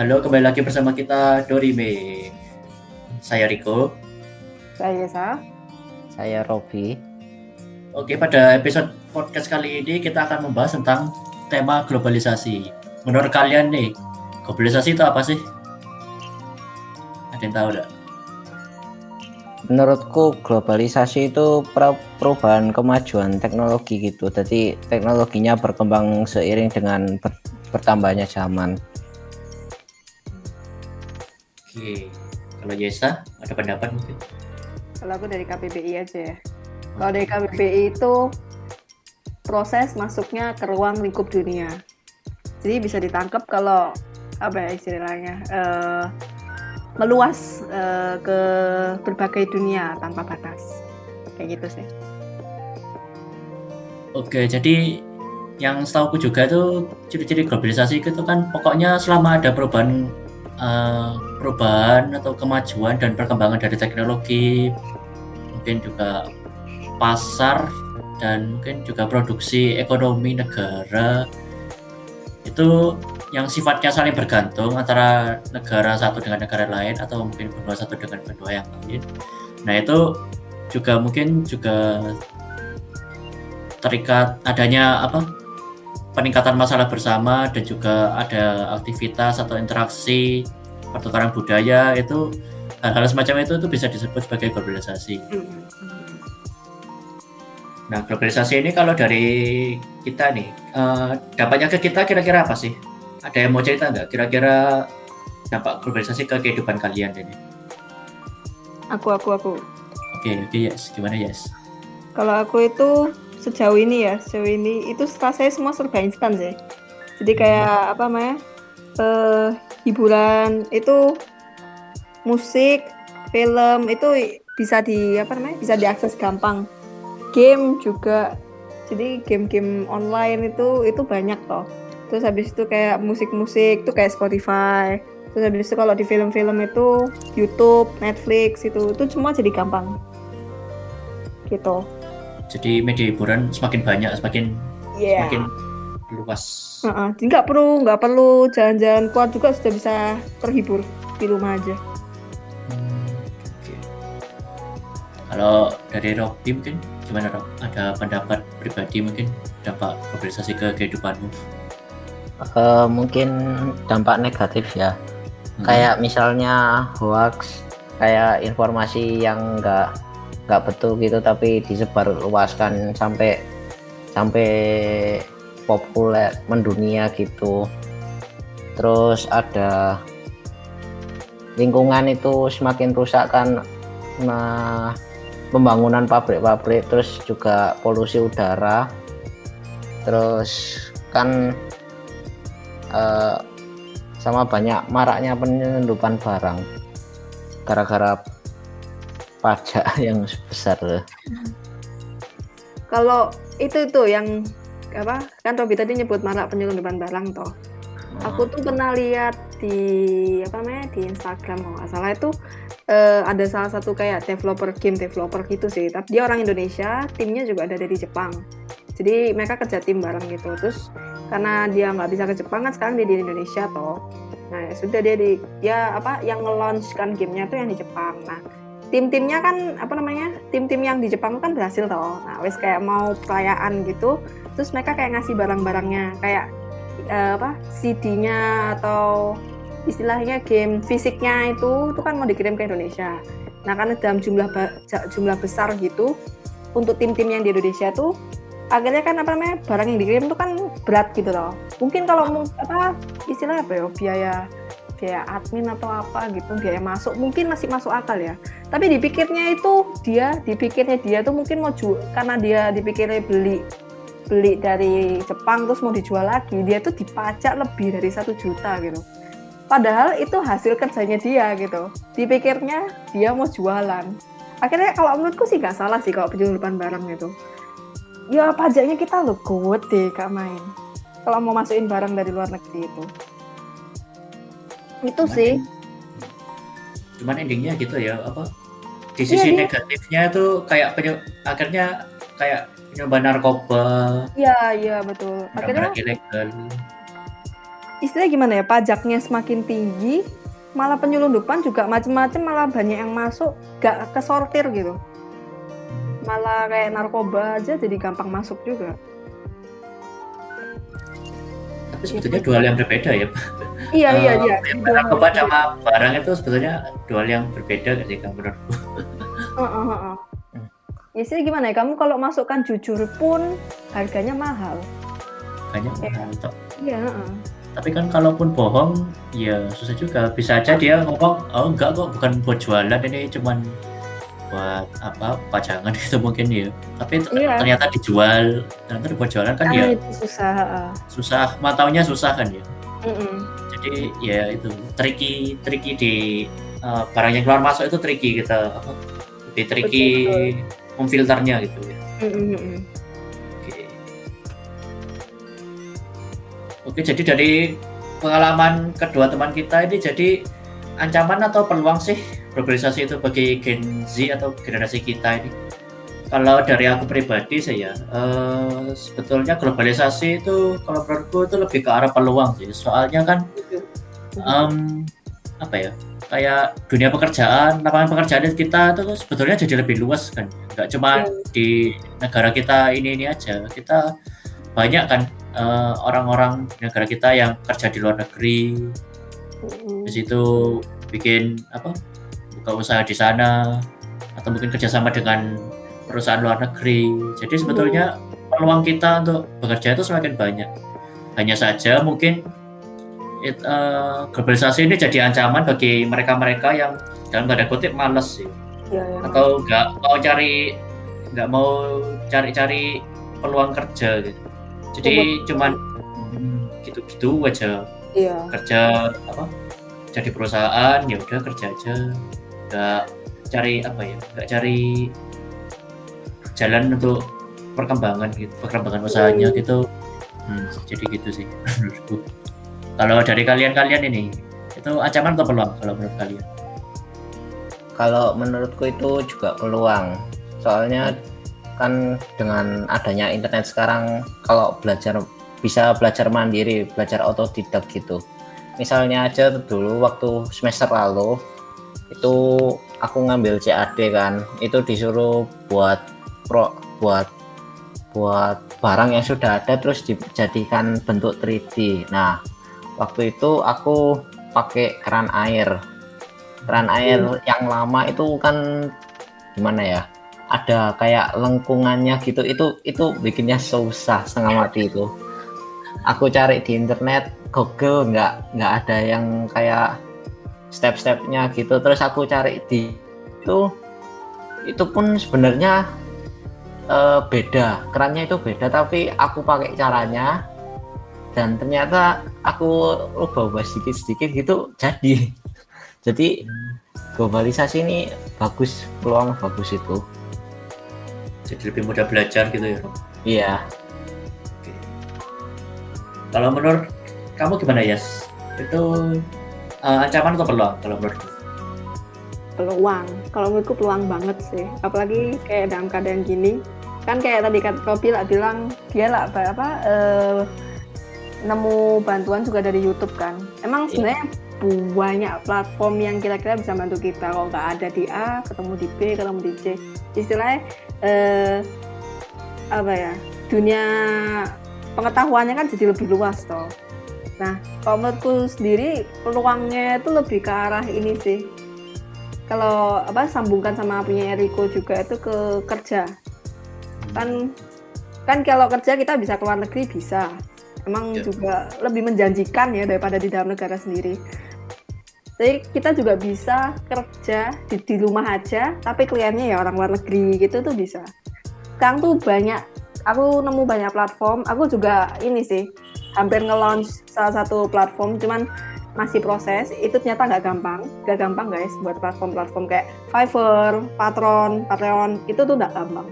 Halo, kembali lagi bersama kita Dorime. Saya Riko. Saya Sa. Saya Robi. Oke, pada episode podcast kali ini kita akan membahas tentang tema globalisasi. Menurut kalian nih, globalisasi itu apa sih? Ada yang tahu nggak? Menurutku globalisasi itu perubahan kemajuan teknologi gitu. Jadi teknologinya berkembang seiring dengan ber bertambahnya zaman. Oke, kalau Yesa ada pendapat mungkin? Kalau aku dari KPPI aja ya. Kalau dari KPPI itu proses masuknya ke ruang lingkup dunia. Jadi bisa ditangkap kalau apa ya istilahnya uh, meluas uh, ke berbagai dunia tanpa batas. Kayak gitu sih. Oke, jadi yang setahu juga tuh ciri-ciri globalisasi itu kan pokoknya selama ada perubahan uh, perubahan atau kemajuan dan perkembangan dari teknologi mungkin juga pasar dan mungkin juga produksi ekonomi negara itu yang sifatnya saling bergantung antara negara satu dengan negara lain atau mungkin benua satu dengan benua yang lain. Nah itu juga mungkin juga terikat adanya apa peningkatan masalah bersama dan juga ada aktivitas atau interaksi pertukaran budaya itu hal-hal semacam itu itu bisa disebut sebagai globalisasi. Nah globalisasi ini kalau dari kita nih uh, dampaknya ke kita kira-kira apa sih? Ada yang mau cerita nggak? Kira-kira dampak globalisasi ke kehidupan kalian ini? Aku aku aku. Oke okay, oke okay, yes gimana yes? Kalau aku itu sejauh ini ya sejauh ini. Itu rasanya semua serba instan sih. Jadi kayak hmm. apa namanya uh, hiburan itu musik film itu bisa di apa namanya bisa diakses gampang. Game juga. Jadi game-game online itu itu banyak toh. Terus habis itu kayak musik-musik itu kayak Spotify. Terus habis itu kalau di film-film itu YouTube Netflix itu itu semua jadi gampang. Gitu jadi media hiburan semakin banyak semakin yeah. semakin luas uh -uh. jadi nggak perlu nggak perlu jalan-jalan keluar juga sudah bisa terhibur di rumah aja hmm, okay. kalau dari Robi mungkin gimana Rob ada pendapat pribadi mungkin dampak globalisasi ke kehidupanmu uh, mungkin dampak negatif ya hmm. kayak misalnya hoax kayak informasi yang enggak nggak betul gitu tapi disebar luaskan sampai sampai populer mendunia gitu. Terus ada lingkungan itu semakin rusak kan nah pembangunan pabrik-pabrik terus juga polusi udara. Terus kan uh, sama banyak maraknya penyelundupan barang. Gara-gara pajak yang besar. Kalau itu tuh yang apa kan Robi tadi nyebut marak penyelundupan barang toh. Aku tuh pernah lihat di apa namanya di Instagram kalau nggak salah itu uh, ada salah satu kayak developer game developer gitu sih. Tapi dia orang Indonesia timnya juga ada dari Jepang. Jadi mereka kerja tim bareng gitu. Terus karena dia nggak bisa ke Jepang kan sekarang dia di Indonesia toh. Nah ya sudah dia di ya apa yang nge-launch kan gamenya tuh yang di Jepang. Nah tim-timnya kan apa namanya tim-tim yang di Jepang kan berhasil toh. Nah wes kayak mau perayaan gitu terus mereka kayak ngasih barang-barangnya. Kayak uh, apa CD-nya atau istilahnya game fisiknya itu itu kan mau dikirim ke Indonesia. Nah karena dalam jumlah jumlah besar gitu untuk tim-tim yang di Indonesia tuh akhirnya kan apa namanya barang yang dikirim itu kan berat gitu loh mungkin kalau apa istilah apa ya biaya biaya admin atau apa gitu biaya masuk mungkin masih masuk akal ya. Tapi dipikirnya itu dia dipikirnya dia tuh mungkin mau jual karena dia dipikirnya beli beli dari Jepang terus mau dijual lagi dia tuh dipajak lebih dari satu juta gitu. Padahal itu hasil kerjanya dia gitu. Dipikirnya dia mau jualan. Akhirnya kalau menurutku sih nggak salah sih kalau penjualan barang gitu. Ya pajaknya kita lo kuat deh kak main. Kalau mau masukin barang dari luar negeri itu itu cuman sih. cuman endingnya gitu ya apa? Di sisi iya, negatifnya itu kayak penyu, akhirnya kayak penyelundupan narkoba. Iya iya betul. Akhirnya ilegal. Istilahnya gimana ya? Pajaknya semakin tinggi malah penyelundupan juga macem-macem malah banyak yang masuk gak kesortir gitu. Malah kayak narkoba aja jadi gampang masuk juga Tapi sebetulnya dua hal yang berbeda ya. iya iya Eh, iya Narkoba yang sama barang itu sebetulnya dua hal yang berbeda gak sih Kang menurutku? Heeh, heeh. Ya sih gimana ya, kamu kalau masukkan jujur pun harganya mahal. Banyak Iya. mahal toh. Iya, heeh. Tapi kan kalaupun bohong, ya susah juga. Bisa aja dia ngomong, oh enggak kok, bukan buat jualan, ini cuman buat apa pajangan gitu mungkin ya. Tapi Iya. ternyata dijual, ternyata buat jualan kan ya itu susah, susah, mataunya susah kan ya. Mm-mm. Jadi ya itu tricky, tricky di uh, barang yang keluar masuk itu tricky kita apa? Lebih tricky memfilternya gitu ya. Mm-mm, mm-mm. Oke. Oke, jadi dari pengalaman kedua teman kita ini jadi ancaman atau peluang sih globalisasi itu bagi Gen Z atau generasi kita ini? Kalau dari aku pribadi saya eh, sebetulnya globalisasi itu kalau menurutku itu lebih ke arah peluang sih. Soalnya kan em, apa ya? Kayak dunia pekerjaan, lapangan pekerjaan kita itu sebetulnya jadi lebih luas kan. Nggak cuma di negara kita ini ini aja. Kita banyak kan eh, orang-orang di negara kita yang kerja di luar negeri, Mm-mm. di situ bikin apa buka usaha di sana atau mungkin kerjasama dengan perusahaan luar negeri. Jadi sebetulnya peluang kita untuk bekerja itu semakin banyak. Hanya saja mungkin it- eh, globalisasi ini jadi ancaman bagi mereka-mereka yang dalam tanda kutip males sih Iya, iya. atau nggak mau cari nggak mau cari-cari peluang kerja gitu. Jadi cuman hmm, gitu-gitu aja Iya. kerja apa jadi perusahaan ya udah kerja aja nggak cari apa ya nggak cari jalan untuk perkembangan gitu perkembangan usahanya Hmm. gitu Hmm, jadi gitu sih menurutku kalau dari kalian-kalian ini itu ancaman atau peluang kalau menurut kalian Kalau menurutku itu juga peluang. Soalnya kan dengan adanya internet sekarang kalau belajar bisa belajar mandiri, belajar otodidak gitu. Misalnya aja dulu waktu semester lalu itu aku ngambil CAD kan, itu disuruh buat pro buat buat barang yang sudah ada terus dijadikan bentuk 3D. Nah, waktu itu aku pakai keran air. Keran air yang lama itu kan gimana ya? Ada kayak lengkungannya gitu. Itu itu bikinnya susah setengah mati itu. Aku cari di internet Google nggak nggak ada yang kayak step-stepnya gitu. Terus aku cari di itu itu pun sebenarnya eh, beda. Kerannya itu beda tapi aku pakai caranya. Dan ternyata aku ubah-ubah sedikit-sedikit gitu jadi. Jadi globalisasi ini bagus peluang bagus itu. Jadi lebih mudah belajar gitu ya iya. Oke. kalau menurut kamu gimana Yas? Itu eh, ancaman atau peluang kalau menurut peluang. Kalau menurutku peluang banget sih. Apalagi kayak dalam keadaan gini. Kan kayak tadi kan Robi lah bilang dia lah apa, apa eh, nemu bantuan juga dari YouTube kan. Emang Iya. sebenarnya banyak platform yang kira-kira bisa bantu kita. Kalau nggak ada di A ketemu di B ketemu di C. Istilahnya eh, apa ya dunia pengetahuannya kan jadi lebih luas toh nah kalau menurutku sendiri peluangnya itu lebih ke arah ini sih. Kalau apa sambungkan sama punya Eriko juga itu ke kerja. Kan kan kalau kerja kita bisa keluar negeri bisa. Emang Ya. juga lebih menjanjikan ya daripada di dalam negara sendiri. Jadi kita juga bisa kerja di, di rumah aja tapi kliennya ya orang luar negeri gitu tuh bisa. Sekarang tuh banyak aku nemu banyak platform. Aku juga ini sih hampir nge-launch salah satu platform cuman masih proses. Itu ternyata nggak gampang. Nggak gampang guys buat platform-platform kayak Fiverr, Patron, Patreon. Itu tuh nggak gampang.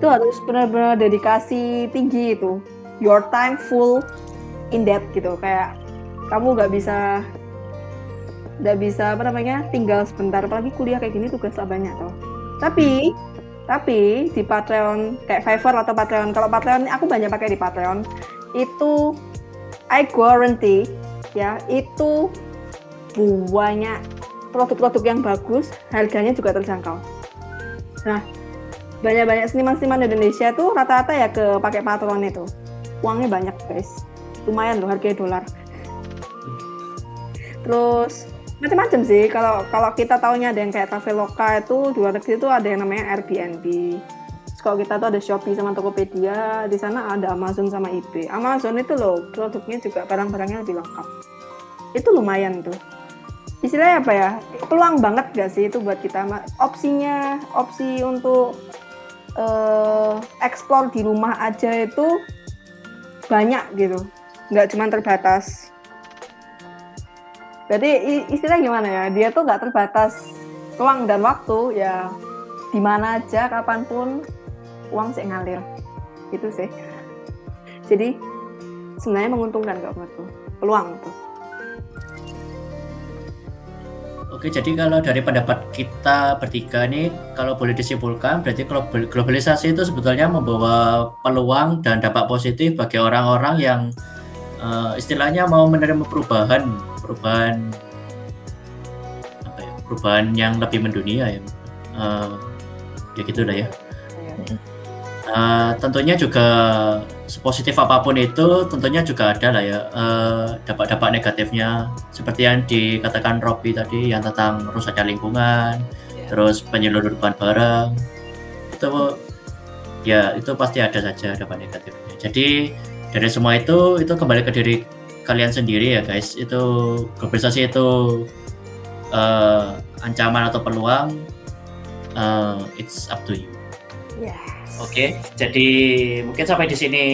Itu harus benar-benar dedikasi tinggi itu. Your time full in that gitu. Kayak kamu nggak bisa nggak bisa apa namanya tinggal sebentar. Apalagi kuliah kayak gini tugas banyak tuh tapi tapi di Patreon kayak Fiverr atau Patreon. Kalau Patreon aku banyak pakai di Patreon itu I guarantee ya itu banyak produk-produk yang bagus, harganya juga terjangkau. Nah, banyak-banyak seniman-seniman Indonesia tuh rata-rata ya ke pakai patron itu. Uangnya banyak guys, lumayan loh harganya dolar. Terus macam-macam sih. Kalau kalau kita taunya ada yang kayak Traveloka itu di luar negeri itu ada yang namanya Airbnb. Kalau kita tuh ada Shopee sama Tokopedia, di sana ada Amazon sama eBay. Amazon itu loh produknya juga barang-barangnya lebih lengkap. Itu lumayan tuh. Istilahnya apa ya? Peluang banget gak sih itu buat kita? Opsinya opsi untuk uh, explore di rumah aja itu banyak gitu. Nggak cuma terbatas. Jadi istilah gimana ya? Dia tuh nggak terbatas ruang dan waktu ya di mana aja kapan pun uang sih ngalir. Itu sih. Jadi sebenarnya menguntungkan kalau menurutku. Peluang tuh Oke, jadi kalau dari pendapat kita bertiga nih, kalau boleh disimpulkan, berarti globalisasi itu sebetulnya membawa peluang dan dampak positif bagi orang-orang yang uh, istilahnya mau menerima perubahan, perubahan apa ya, perubahan yang lebih mendunia ya, uh, ya gitu lah ya. Uh, tentunya juga sepositif apa pun itu tentunya juga ada lah ya uh, dampak-dampak negatifnya. Seperti yang dikatakan Robby tadi yang tentang rusaknya lingkungan yeah. terus penyeludupan barang. Itu ya itu pasti ada saja dampak negatifnya. Jadi dari semua itu itu kembali ke diri kalian sendiri ya guys. Itu globalisasi itu uh, ancaman atau peluang uh, it's up to you. Yeah. Oke, jadi mungkin sampai di sini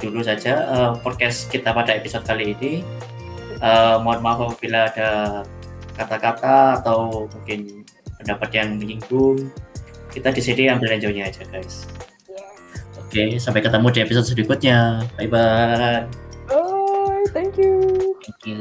dulu saja uh, podcast kita pada episode kali ini. Uh, mohon maaf apabila ada kata-kata atau mungkin pendapat yang menyinggung. Kita di sini ambil enjoynya aja, guys. Oke, sampai ketemu di episode berikutnya. Bye bye. Bye, thank you. Thank you.